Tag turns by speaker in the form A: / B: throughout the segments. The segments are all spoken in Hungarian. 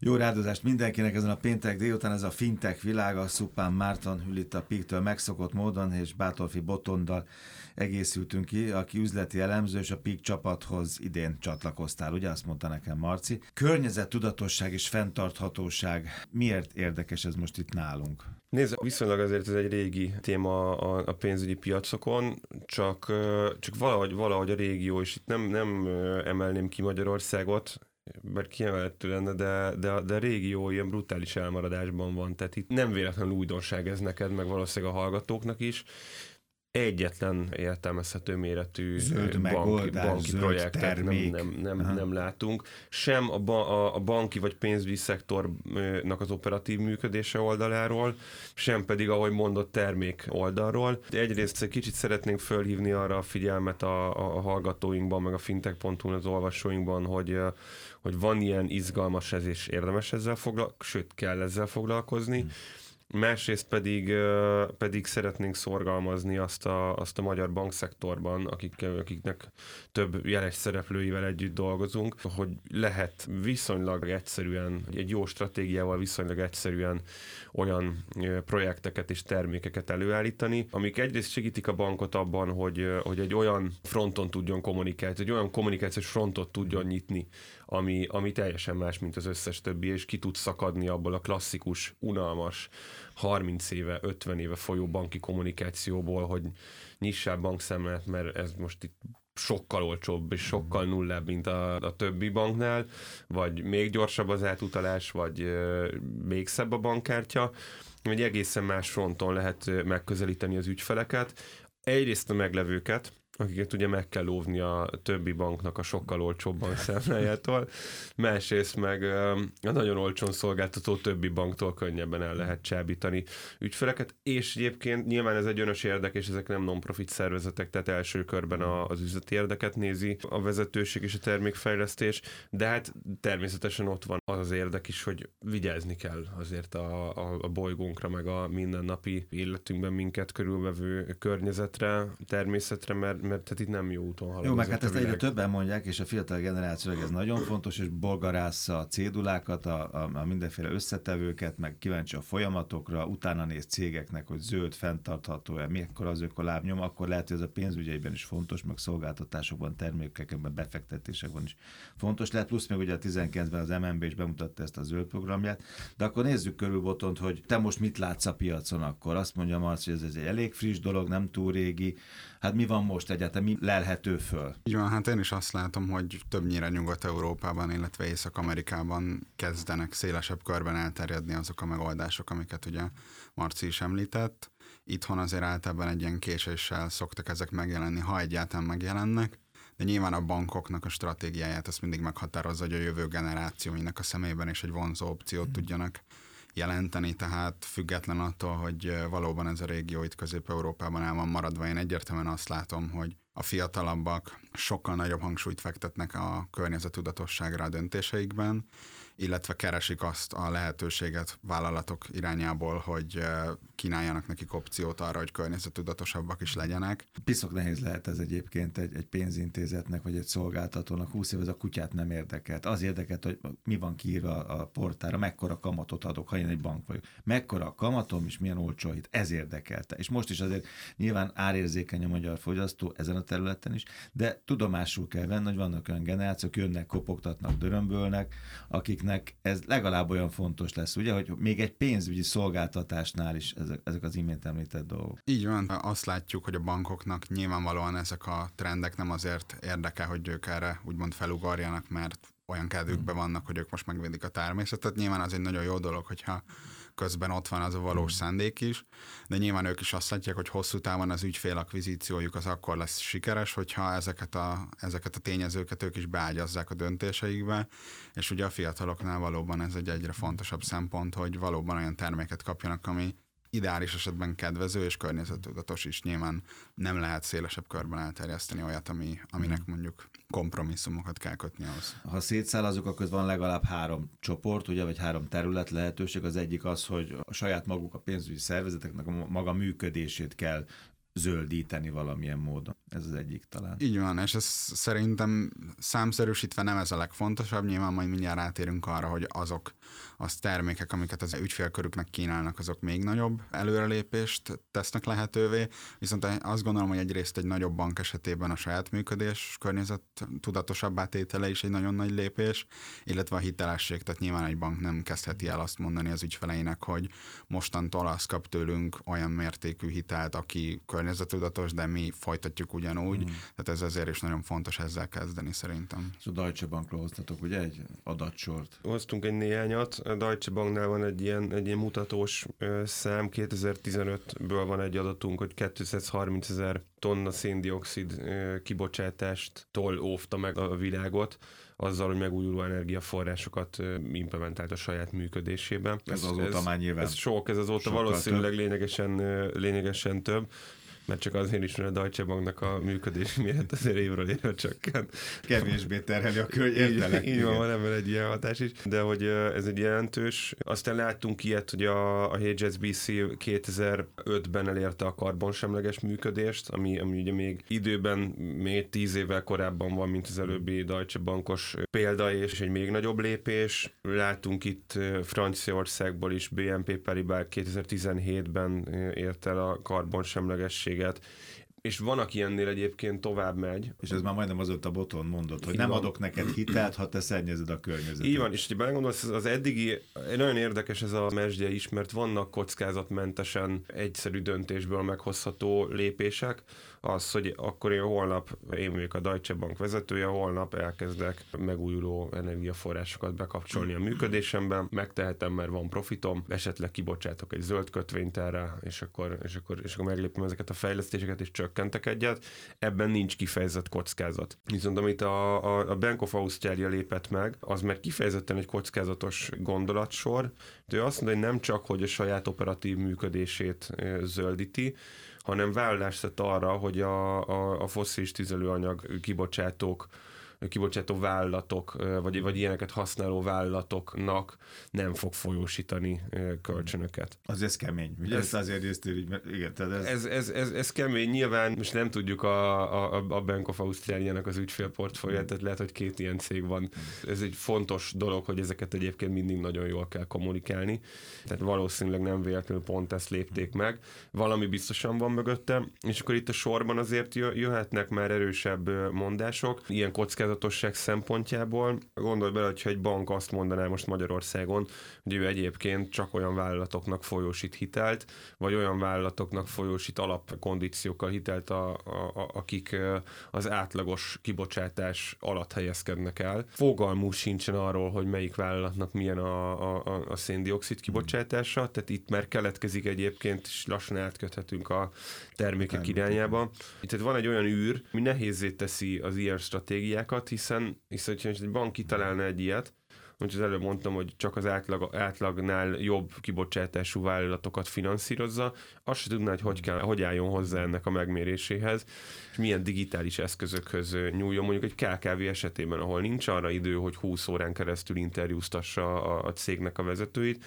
A: Jó rádozást mindenkinek ezen a péntek délután, ez a fintech világa, Szupán Márton ül itt a Piktől megszokott módon, és Bátorfi Botondal egészültünk ki, aki üzleti elemző, és a PIK csapathoz idén csatlakoztál, ugye azt mondta nekem Marci. Környezet, tudatosság és fenntarthatóság, miért érdekes ez most itt nálunk?
B: Nézd, viszonylag azért ez egy régi téma a, a pénzügyi piacokon, csak, csak valahogy, valahogy a régió, és itt nem, nem emelném ki Magyarországot, mert kiemelhető lenne, de, de, de a régió ilyen brutális elmaradásban van, tehát itt nem véletlenül újdonság ez neked, meg valószínűleg a hallgatóknak is, egyetlen értelmezhető méretű
A: zöld banki, banki zöld projektet termék.
B: nem, nem, nem, nem látunk. Sem a, ba, a, a banki vagy pénzügyi szektornak az operatív működése oldaláról, sem pedig, ahogy mondott, termék oldalról. Egyrészt egy kicsit szeretnénk fölhívni arra a figyelmet a, a hallgatóinkban, meg a fintech.hu az olvasóinkban, hogy, hogy van ilyen izgalmas ez, és érdemes ezzel foglalkozni, sőt, kell ezzel foglalkozni. Hmm másrészt pedig, pedig szeretnénk szorgalmazni azt a, azt a magyar bankszektorban, akik, akiknek több jeles szereplőivel együtt dolgozunk, hogy lehet viszonylag egyszerűen, egy jó stratégiával viszonylag egyszerűen olyan projekteket és termékeket előállítani, amik egyrészt segítik a bankot abban, hogy, hogy egy olyan fronton tudjon kommunikálni, egy olyan kommunikációs frontot tudjon nyitni, ami, ami teljesen más, mint az összes többi, és ki tud szakadni abból a klasszikus, unalmas, 30 éve, 50 éve folyó banki kommunikációból, hogy nyissál bankszámlát, mert ez most itt sokkal olcsóbb és sokkal nullább, mint a, a többi banknál, vagy még gyorsabb az átutalás, vagy euh, még szebb a bankkártya, hogy egészen más fronton lehet megközelíteni az ügyfeleket. Egyrészt a meglevőket, akiket ugye meg kell óvni a többi banknak a sokkal olcsóbban számlájától, másrészt meg a nagyon olcsón szolgáltató többi banktól könnyebben el lehet csábítani ügyfeleket, és egyébként nyilván ez egy önös érdek, és ezek nem non-profit szervezetek, tehát első körben a, az üzleti érdeket nézi a vezetőség és a termékfejlesztés, de hát természetesen ott van az az érdek is, hogy vigyázni kell azért a, a, a bolygónkra, meg a mindennapi életünkben minket körülvevő környezetre, természetre, mert mert tehát itt nem jó úton halad.
A: Jó, meg hát ezt egyre többen mondják, és a fiatal generáció ez nagyon fontos, és bolgarásza a cédulákat, a, a, a mindenféle összetevőket, meg kíváncsi a folyamatokra, utána néz cégeknek, hogy zöld, fenntartható-e, mikor az ökolábnyom, akkor lehet, hogy ez a pénzügyeiben is fontos, meg szolgáltatásokban, termékekben, befektetésekben is fontos lehet, plusz még ugye a 19-ben az MNB is bemutatta ezt a zöld programját, de akkor nézzük körül Botont, hogy te most mit látsz a piacon akkor. Azt mondja Marci, hogy ez egy elég friss dolog, nem túl régi, Hát mi van most egyáltalán, mi lelhető föl?
C: Így van, hát én is azt látom, hogy többnyire Nyugat-Európában, illetve Észak-Amerikában kezdenek szélesebb körben elterjedni azok a megoldások, amiket ugye Marci is említett. Itthon azért általában egy ilyen késéssel szoktak ezek megjelenni, ha egyáltalán megjelennek de nyilván a bankoknak a stratégiáját azt mindig meghatározza, hogy a jövő generációinak a szemében is egy vonzó opciót tudjanak jelenteni, tehát független attól, hogy valóban ez a régió itt Közép-Európában el van maradva, én egyértelműen azt látom, hogy a fiatalabbak sokkal nagyobb hangsúlyt fektetnek a környezetudatosságra a döntéseikben, illetve keresik azt a lehetőséget vállalatok irányából, hogy kínáljanak nekik opciót arra, hogy környezetudatosabbak is legyenek.
A: Piszok nehéz lehet ez egyébként egy, egy pénzintézetnek, vagy egy szolgáltatónak. 20 év ez a kutyát nem érdekelt. Az érdekelt, hogy mi van kiírva a portára, mekkora kamatot adok, ha én egy bank vagyok. Mekkora a kamatom, és milyen olcsó itt. Ez érdekelte. És most is azért nyilván árérzékeny a magyar fogyasztó ezen a területen is, de tudomásul kell venni, hogy vannak olyan generációk, jönnek, kopogtatnak, dörömbölnek, akiknek ez legalább olyan fontos lesz, ugye, hogy még egy pénzügyi szolgáltatásnál is ezek, ezek az imént említett dolgok.
C: Így van, azt látjuk, hogy a bankoknak nyilvánvalóan ezek a trendek nem azért érdekel, hogy ők erre úgymond felugorjanak, mert olyan kedvükben hmm. vannak, hogy ők most megvédik a természetet. Nyilván az egy nagyon jó dolog, hogyha közben ott van az a valós hmm. szándék is, de nyilván ők is azt látják, hogy hosszú távon az ügyfélakvizíciójuk az akkor lesz sikeres, hogyha ezeket a, ezeket a tényezőket ők is beágyazzák a döntéseikbe, és ugye a fiataloknál valóban ez egy egyre fontosabb szempont, hogy valóban olyan terméket kapjanak, ami ideális esetben kedvező és környezettudatos is. Nyilván nem lehet szélesebb körben elterjeszteni olyat, ami, aminek hmm. mondjuk kompromisszumokat kell kötni ahhoz.
A: Ha szétszálazok, akkor van legalább három csoport, ugye, vagy három terület lehetőség. Az egyik az, hogy a saját maguk a pénzügyi szervezeteknek a maga működését kell zöldíteni valamilyen módon. Ez az egyik talán.
C: Így van, és ez szerintem számszerűsítve nem ez a legfontosabb, nyilván majd mindjárt rátérünk arra, hogy azok az termékek, amiket az ügyfélkörüknek kínálnak, azok még nagyobb előrelépést tesznek lehetővé, viszont azt gondolom, hogy egyrészt egy nagyobb bank esetében a saját működés környezet tudatosabb átétele is egy nagyon nagy lépés, illetve a hitelesség, tehát nyilván egy bank nem kezdheti el azt mondani az ügyfeleinek, hogy mostantól azt kap tőlünk olyan mértékű hitelt, aki környezetudatos, de mi folytatjuk ugyanúgy, mm. tehát ez azért is nagyon fontos ezzel kezdeni szerintem.
A: És a Deutsche Bankról hoztatok ugye egy adatsort?
B: Hoztunk egy néhányat, a Deutsche Banknál van egy ilyen, egy ilyen mutatós szám, 2015-ből van egy adatunk, hogy 230 ezer tonna széndiokszid kibocsátást toll óvta meg a világot, azzal, hogy megújuló energiaforrásokat implementált a saját működésében.
A: Ez, ez azóta ez, már nyilván.
B: Ez sok, ez azóta valószínűleg több. lényegesen, lényegesen több mert csak azért is, mert a Deutsche Banknak a működés miatt azért évről évre csökkent.
A: Kevésbé terheli a környezetet.
B: Így, így van, van ebben egy ilyen hatás is, de hogy ez egy jelentős. Aztán láttunk ilyet, hogy a, a HSBC 2005-ben elérte a karbonsemleges működést, ami, ami ugye még időben, még tíz évvel korábban van, mint az előbbi Deutsche Bankos példa, és egy még nagyobb lépés. Látunk itt Franciaországból is BNP Paribas 2017-ben ért el a karbonsemlegesség minőséget, és van, aki ennél egyébként tovább megy.
A: És ez már majdnem az a boton mondott, hogy Így nem van. adok neked hitelt, ha te szennyezed a környezetet.
B: Így van, és ha belegondolsz, az eddigi, nagyon érdekes ez a mesdje is, mert vannak kockázatmentesen egyszerű döntésből meghozható lépések, az, hogy akkor én holnap, én vagyok a Deutsche Bank vezetője, holnap elkezdek megújuló energiaforrásokat bekapcsolni a működésemben, megtehetem, mert van profitom, esetleg kibocsátok egy zöld kötvényt erre, és akkor, és akkor, és akkor meglépem ezeket a fejlesztéseket, és csökkentek egyet. Ebben nincs kifejezett kockázat. Viszont amit a, a, a Bank of Australia lépett meg, az meg kifejezetten egy kockázatos gondolatsor. De ő azt mondja, hogy nem csak, hogy a saját operatív működését zöldíti, hanem vállalást tett arra, hogy a, a, a fosszilis tüzelőanyag kibocsátók kibocsátó vállalatok, vagy, vagy ilyeneket használó vállalatoknak nem fog folyósítani kölcsönöket.
A: Az ez kemény. Ugye ez, ezt azért néztél, hogy igen, tehát
B: ez... Ez, ez, ez, ez kemény. Nyilván most nem tudjuk a, a, a Bank of Australia-nak az ügyfélportfóliát, tehát lehet, hogy két ilyen cég van. Ez egy fontos dolog, hogy ezeket egyébként mindig nagyon jól kell kommunikálni. Tehát valószínűleg nem véletlenül pont ezt lépték meg. Valami biztosan van mögötte, és akkor itt a sorban azért jöhetnek már erősebb mondások. Ilyen kockázat kockázatosság szempontjából gondolj bele, hogyha egy bank azt mondaná most Magyarországon, hogy ő egyébként csak olyan vállalatoknak folyósít hitelt, vagy olyan vállalatoknak folyósít alapkondíciókkal hitelt, a, a, akik az átlagos kibocsátás alatt helyezkednek el. Fogalmú sincsen arról, hogy melyik vállalatnak milyen a, a, a széndiokszid kibocsátása, tehát itt már keletkezik egyébként, és lassan átköthetünk a termékek irányába. Itt van egy olyan űr, ami nehézé teszi az ilyen stratégiákat, sokat, hiszen, hiszen hogyha egy bank kitalálna egy ilyet, hogy az előbb mondtam, hogy csak az átlag, átlagnál jobb kibocsátású vállalatokat finanszírozza, azt se tudná, hogy hogy, kell, hogy álljon hozzá ennek a megméréséhez, és milyen digitális eszközökhöz nyúljon mondjuk egy KKV esetében, ahol nincs arra idő, hogy 20 órán keresztül interjúztassa a, a cégnek a vezetőit,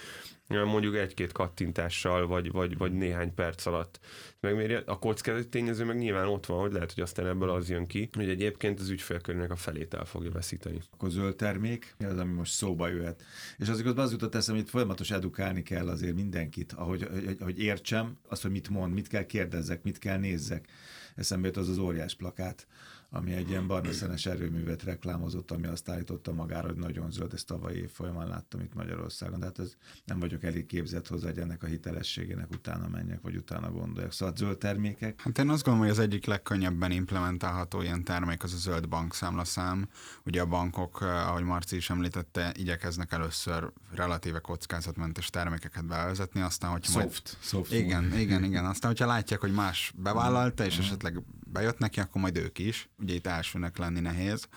B: mondjuk egy-két kattintással, vagy, vagy, vagy néhány perc alatt megméri. A kockázati tényező meg nyilván ott van, hogy lehet, hogy aztán ebből az jön ki, hogy egyébként az ügyfélkörnek a felét el fogja veszíteni.
A: Akkor zöld termék, az, ami most szóba jöhet. És azért az jutott eszem, hogy folyamatos edukálni kell azért mindenkit, ahogy, hogy, hogy értsem azt, hogy mit mond, mit kell kérdezzek, mit kell nézzek. Eszembe jut az az óriás plakát, ami egy ilyen barna szenes erőművet reklámozott, ami azt állította magára, hogy nagyon zöld, ezt tavalyi év folyamán láttam itt Magyarországon, de hát ez nem vagyok elég képzett hozzá, hogy ennek a hitelességének utána menjek, vagy utána gondoljak. Szóval zöld termékek.
C: Hát én azt gondolom, hogy az egyik legkönnyebben implementálható ilyen termék az a zöld bankszámlaszám. Ugye a bankok, eh, ahogy Marci is említette, igyekeznek először relatíve kockázatmentes termékeket bevezetni, aztán, hogy
A: soft, majd... soft
C: igen, igen, igen, aztán, hogyha látják, hogy más bevállalta, és uh-huh. esetleg bejött neki, akkor majd ők is. Ugye itt elsőnek lenni nehéz.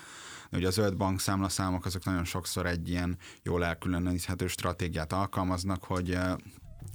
C: De ugye a zöld bankszámlaszámok azok nagyon sokszor egy ilyen jól elkülöníthető stratégiát alkalmaznak, hogy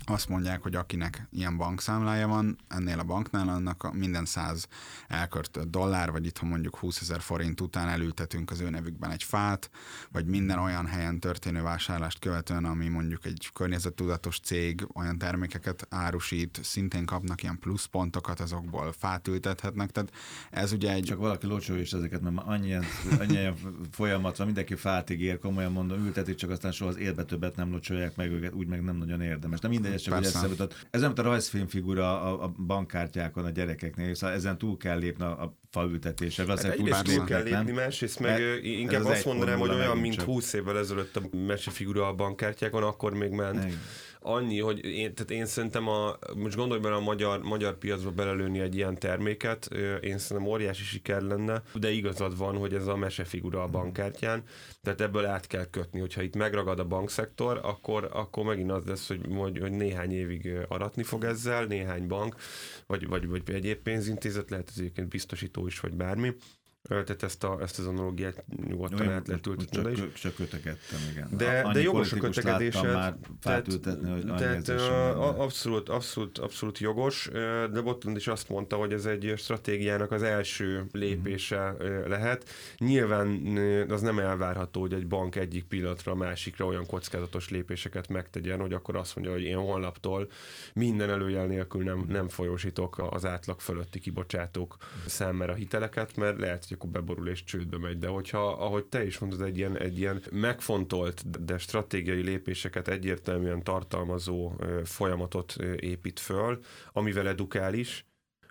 C: azt mondják, hogy akinek ilyen bankszámlája van, ennél a banknál, annak a minden száz elköltött dollár, vagy itthon mondjuk 20 ezer forint után elültetünk az ő nevükben egy fát, vagy minden olyan helyen történő vásárlást követően, ami mondjuk egy környezettudatos cég olyan termékeket árusít, szintén kapnak ilyen pluszpontokat, azokból fát ültethetnek. Tehát ez ugye egy...
A: Csak valaki locsolja is ezeket, mert annyian, annyian folyamat van, mindenki fát ígér, komolyan mondom, ültetik, csak aztán soha az életbe többet nem locsolják meg őket, úgy meg nem nagyon érdemes. De mindegy, ez csak hogy eszembe Ez nem a rajzfilmfigura a, a bankkártyákon a gyerekeknél, szóval ezen túl kell lépni a, a faültetésre.
B: Hát egyrészt túl kell lépni, nem? másrészt meg Mert inkább azt mondanám, hogy olyan, mint 20 évvel ezelőtt a mesefigura a bankkártyákon, akkor még ment. Igen annyi, hogy én, tehát én szerintem a, most gondolj bele a magyar, magyar piacba belelőni egy ilyen terméket, én szerintem óriási siker lenne, de igazad van, hogy ez a mesefigura a bankkártyán, tehát ebből át kell kötni, hogyha itt megragad a bankszektor, akkor, akkor megint az lesz, hogy, hogy, hogy néhány évig aratni fog ezzel, néhány bank, vagy, vagy, vagy egyéb pénzintézet, lehet ez egyébként biztosító is, vagy bármi, tehát ezt, a, ezt az analógiát nyugodtan Olyan, át lehet ültetni.
A: Csak, is. csak kötekedtem, igen.
B: De, de jogos a kötekedésed.
A: már tehát, hogy
B: tehát uh, abszolút, abszolút, abszolút jogos, de Botland is azt mondta, hogy ez egy stratégiának az első lépése uh-huh. lehet. Nyilván az nem elvárható, hogy egy bank egyik pillanatra a másikra olyan kockázatos lépéseket megtegyen, hogy akkor azt mondja, hogy én honlaptól minden előjel nélkül nem, nem folyósítok az átlag fölötti kibocsátók számára hiteleket, mert lehet, hogy akkor beborul és csődbe megy. De hogyha, ahogy te is mondod, egy ilyen, egy ilyen megfontolt, de stratégiai lépéseket egyértelműen tartalmazó folyamatot épít föl, amivel edukál is,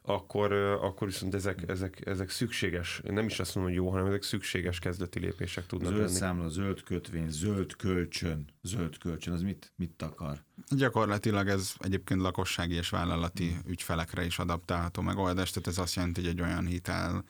B: akkor, akkor viszont ezek, ezek, ezek szükséges, nem is azt mondom, hogy jó, hanem ezek szükséges kezdeti lépések tudnak
A: zöld lenni. számla, zöld kötvény, zöld kölcsön, zöld kölcsön, az mit, mit akar?
C: Gyakorlatilag ez egyébként lakossági és vállalati ügyfelekre is adaptálható megoldás, tehát ez azt jelenti, hogy egy olyan hitel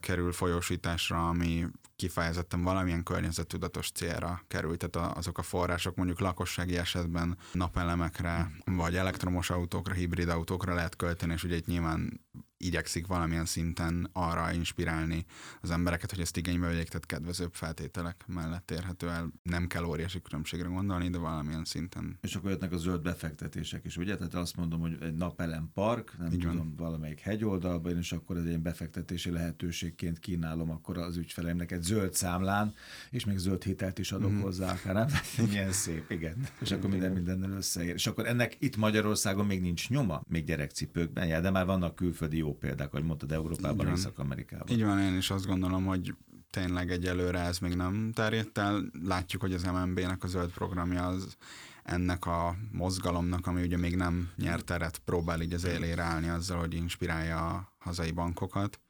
C: kerül folyósításra, ami kifejezetten valamilyen környezettudatos célra kerül, tehát azok a források mondjuk lakossági esetben napelemekre, vagy elektromos autókra, hibrid autókra lehet költeni, és ugye itt nyilván igyekszik valamilyen szinten arra inspirálni az embereket, hogy ezt igénybe vegyék, tehát kedvezőbb feltételek mellett érhető el. Nem kell óriási különbségre gondolni, de valamilyen szinten.
A: És akkor jöttnek a zöld befektetések is, ugye? Tehát azt mondom, hogy egy napelem park, nem Így tudom, van. valamelyik hegyoldalban, és akkor ez egy befektetési lehetőségként kínálom akkor az ügyfeleimnek egy zöld számlán, és még zöld hitelt is adok mm. hozzá, akár nem? Milyen szép, igen. És akkor minden mindennel összeér. És akkor ennek itt Magyarországon még nincs nyoma, még gyerekcipőkben, de már vannak külföldi jó példák, ahogy mondtad, Európában, Észak-Amerikában.
C: Így van, én is azt gondolom, hogy tényleg egyelőre ez még nem terjedt el. Látjuk, hogy az MNB-nek a zöld programja az ennek a mozgalomnak, ami ugye még nem nyert teret, próbál így az élére állni azzal, hogy inspirálja a hazai bankokat.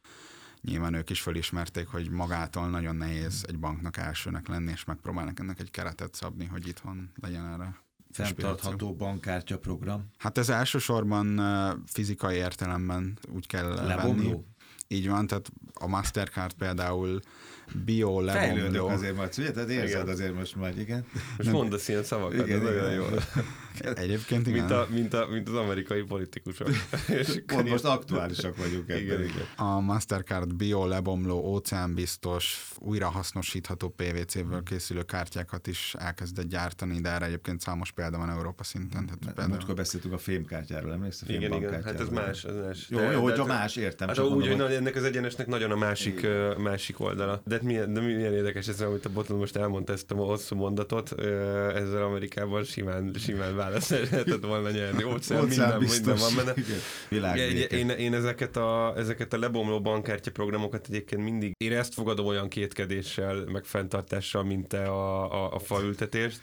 C: Nyilván ők is fölismerték, hogy magától nagyon nehéz egy banknak elsőnek lenni, és megpróbálnak ennek egy keretet szabni, hogy itthon legyen erre
A: Fenntartható bankkártya program?
C: Hát ez elsősorban fizikai értelemben úgy kell Lebomló. venni. Így van, tehát a Mastercard például bio lebomló. Fejlődök
A: azért, Marci, ugye? Tehát érzed igen. azért most majd, igen.
B: Most Nem. mondasz ilyen szavakat, igen, igen, nagyon jó.
C: Egyébként igen.
B: Mint, a, mint, a, mint az amerikai politikusok.
A: Pont most aktuálisak vagyunk ebben. Igen, igen.
C: A Mastercard bio lebomló, óceánbiztos, újrahasznosítható PVC-ből készülő kártyákat is elkezdett gyártani, de erre egyébként számos példa van Európa szinten. Tehát
A: például... Múltkor beszéltünk a fémkártyáról, emlékszel?
B: Igen, igen, hát ez más. Ez más.
A: Jó, de, jó, de, hogy más, értem.
B: Hát úgy, hogy ennek az egyenesnek nagyon a másik, másik oldala. De milyen, de milyen érdekes ez, amit a Botton most elmondta ezt a hosszú mondatot, ezzel Amerikában simán, simán válasz lehetett volna nyerni. Óceán, minden, minden van benne. Igen, én, én, ezeket, a, ezeket a lebomló bankkártya programokat egyébként mindig, én ezt fogadom olyan kétkedéssel, meg fenntartással, mint te a, a, a faültetést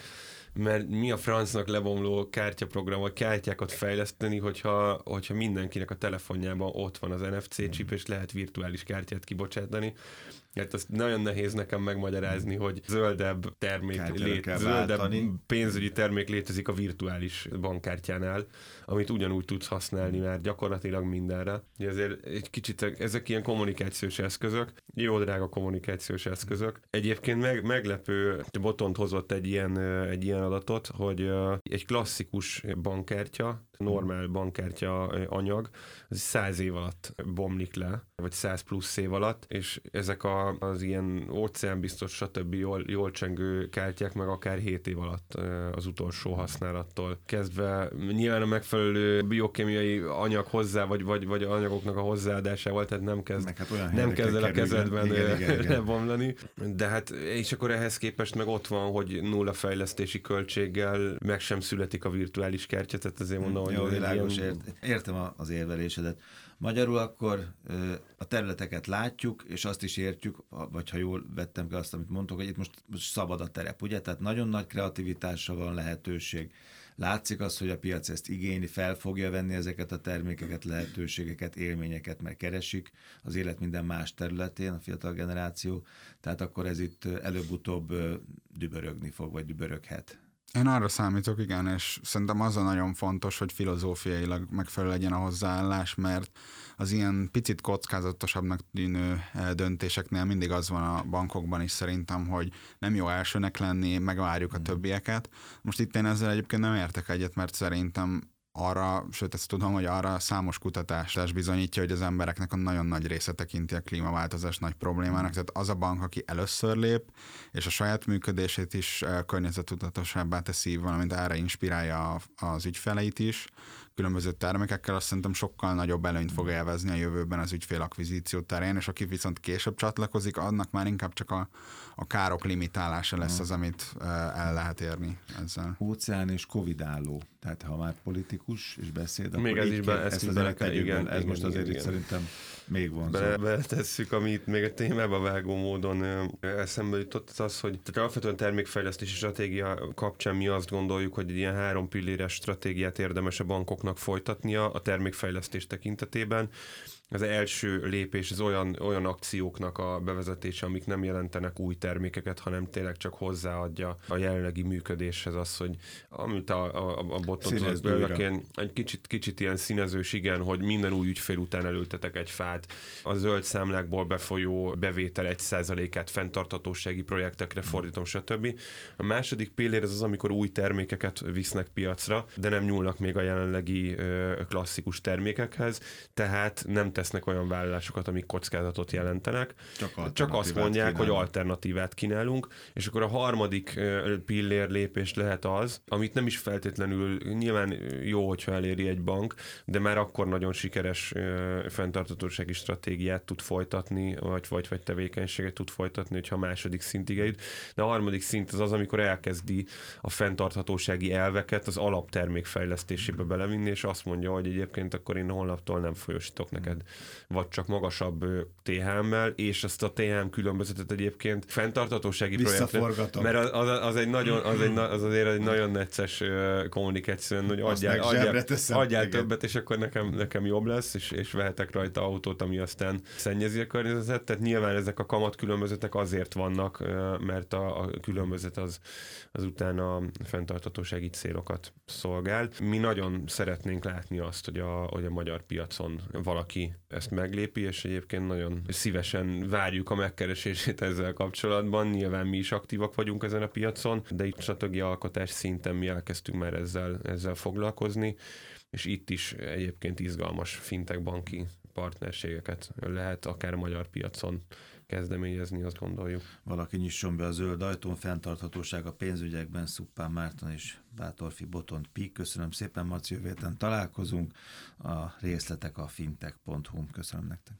B: mert mi a francnak lebomló kártyaprogram, kártyákat fejleszteni, hogyha, hogyha mindenkinek a telefonjában ott van az NFC chip, és lehet virtuális kártyát kibocsátani. Hát azt nagyon nehéz nekem megmagyarázni, hogy zöldebb termék, lét, zöldebb pénzügyi termék létezik a virtuális bankkártyánál, amit ugyanúgy tudsz használni már gyakorlatilag mindenre. Ezért egy kicsit ezek ilyen kommunikációs eszközök, jó drága kommunikációs eszközök. Egyébként meg, meglepő, Botont hozott egy ilyen, egy ilyen adatot, hogy egy klasszikus bankkártya, normál bankkártya anyag, az 100 év alatt bomlik le, vagy 100 plusz év alatt, és ezek a, az ilyen óceánbiztos, stb. Jól, jól csengő kártyák meg akár 7 év alatt az utolsó használattól kezdve. Nyilván a megfelelő biokémiai anyag hozzá, vagy, vagy, vagy anyagoknak a hozzáadásával, tehát nem kezd, hát olyan nem kezd el a kezedben igen, igen, igen. lebomlani. De hát, és akkor ehhez képest meg ott van, hogy nulla fejlesztési költséggel meg sem születik a virtuális kártya, tehát azért mondom, hogy...
A: Jó, világos, ilyen... értem az érvelésedet. Magyarul akkor a területeket látjuk, és azt is értjük, vagy ha jól vettem ki azt, amit mondtok, hogy itt most szabad a terep, ugye? Tehát nagyon nagy kreativitásra van lehetőség. Látszik az, hogy a piac ezt igényli, fel fogja venni ezeket a termékeket, lehetőségeket, élményeket, mert keresik az élet minden más területén, a fiatal generáció, tehát akkor ez itt előbb-utóbb dübörögni fog, vagy düböröghet.
C: Én arra számítok, igen, és szerintem az a nagyon fontos, hogy filozófiailag megfelelő legyen a hozzáállás, mert az ilyen picit kockázatosabbnak tűnő eh, döntéseknél mindig az van a bankokban is szerintem, hogy nem jó elsőnek lenni, megvárjuk a hmm. többieket. Most itt én ezzel egyébként nem értek egyet, mert szerintem arra, sőt ezt tudom, hogy arra számos kutatás bizonyítja, hogy az embereknek a nagyon nagy része tekinti a klímaváltozás nagy problémának. Tehát az a bank, aki először lép, és a saját működését is eh, környezetudatosabbá teszi, valamint erre inspirálja az ügyfeleit is, különböző termékekkel, azt szerintem sokkal nagyobb előnyt fog élvezni a jövőben az ügyfélakvizíció terén, és aki viszont később csatlakozik, annak már inkább csak a, a károk limitálása lesz az, amit el lehet érni ezzel.
A: Óceán és Covid álló. Tehát ha már politikus és beszéd,
B: még ez is be, ezt, ezt bele
A: kell, igen, ez igen, most azért igen, szerintem még van. Be,
B: beletesszük, amit még a témába vágó módon eszembe jutott, az, hogy tehát alapvetően termékfejlesztési stratégia kapcsán mi azt gondoljuk, hogy egy ilyen három pilléres stratégiát érdemes a bankoknak folytatnia a termékfejlesztés tekintetében az első lépés az olyan, olyan akcióknak a bevezetése, amik nem jelentenek új termékeket, hanem tényleg csak hozzáadja a jelenlegi működéshez az, hogy amit a, a, a botot én egy kicsit, kicsit ilyen színezős, igen, hogy minden új ügyfél után elültetek egy fát, a zöld számlákból befolyó bevétel egy százalékát fenntarthatósági projektekre fordítom, stb. A második pillér az az, amikor új termékeket visznek piacra, de nem nyúlnak még a jelenlegi klasszikus termékekhez, tehát nem tesznek olyan vállalásokat, amik kockázatot jelentenek. Csak, Csak azt mondják, kínálunk. hogy alternatívát kínálunk, és akkor a harmadik pillér lépés lehet az, amit nem is feltétlenül nyilván jó, hogyha eléri egy bank, de már akkor nagyon sikeres fenntartatósági stratégiát tud folytatni, vagy, vagy, vagy tevékenységet tud folytatni, hogyha a második szintig eljut. De a harmadik szint az az, amikor elkezdi a fenntarthatósági elveket az alaptermék fejlesztésébe belevinni, és azt mondja, hogy egyébként akkor én holnaptól nem folyosítok neked vagy csak magasabb THM-mel, és ezt a THM különbözetet egyébként fenntartatósági projektre, mert az, az, az, egy nagyon, az, egy, az azért egy nagyon necces kommunikáció, hogy adjál, adjál, adjál többet, és akkor nekem, nekem jobb lesz, és, és vehetek rajta autót, ami aztán szennyezi a környezetet. Tehát nyilván ezek a kamat különbözőtek azért vannak, mert a, a különbözet az, az utána a fenntartatósági célokat szolgál. Mi nagyon szeretnénk látni azt, hogy a, hogy a magyar piacon valaki ezt meglépi, és egyébként nagyon szívesen várjuk a megkeresését ezzel kapcsolatban. Nyilván mi is aktívak vagyunk ezen a piacon, de itt stratégia alkotás szinten mi elkezdtünk már ezzel, ezzel foglalkozni, és itt is egyébként izgalmas fintek banki partnerségeket lehet akár magyar piacon kezdeményezni, azt gondoljuk.
A: Valaki nyisson be a zöld ajtón, fenntarthatóság a pénzügyekben, Szuppán Márton és Bátorfi Botont Pik. Köszönöm szépen, Marci, jövő találkozunk. A részletek a fintech.hu. Köszönöm nektek.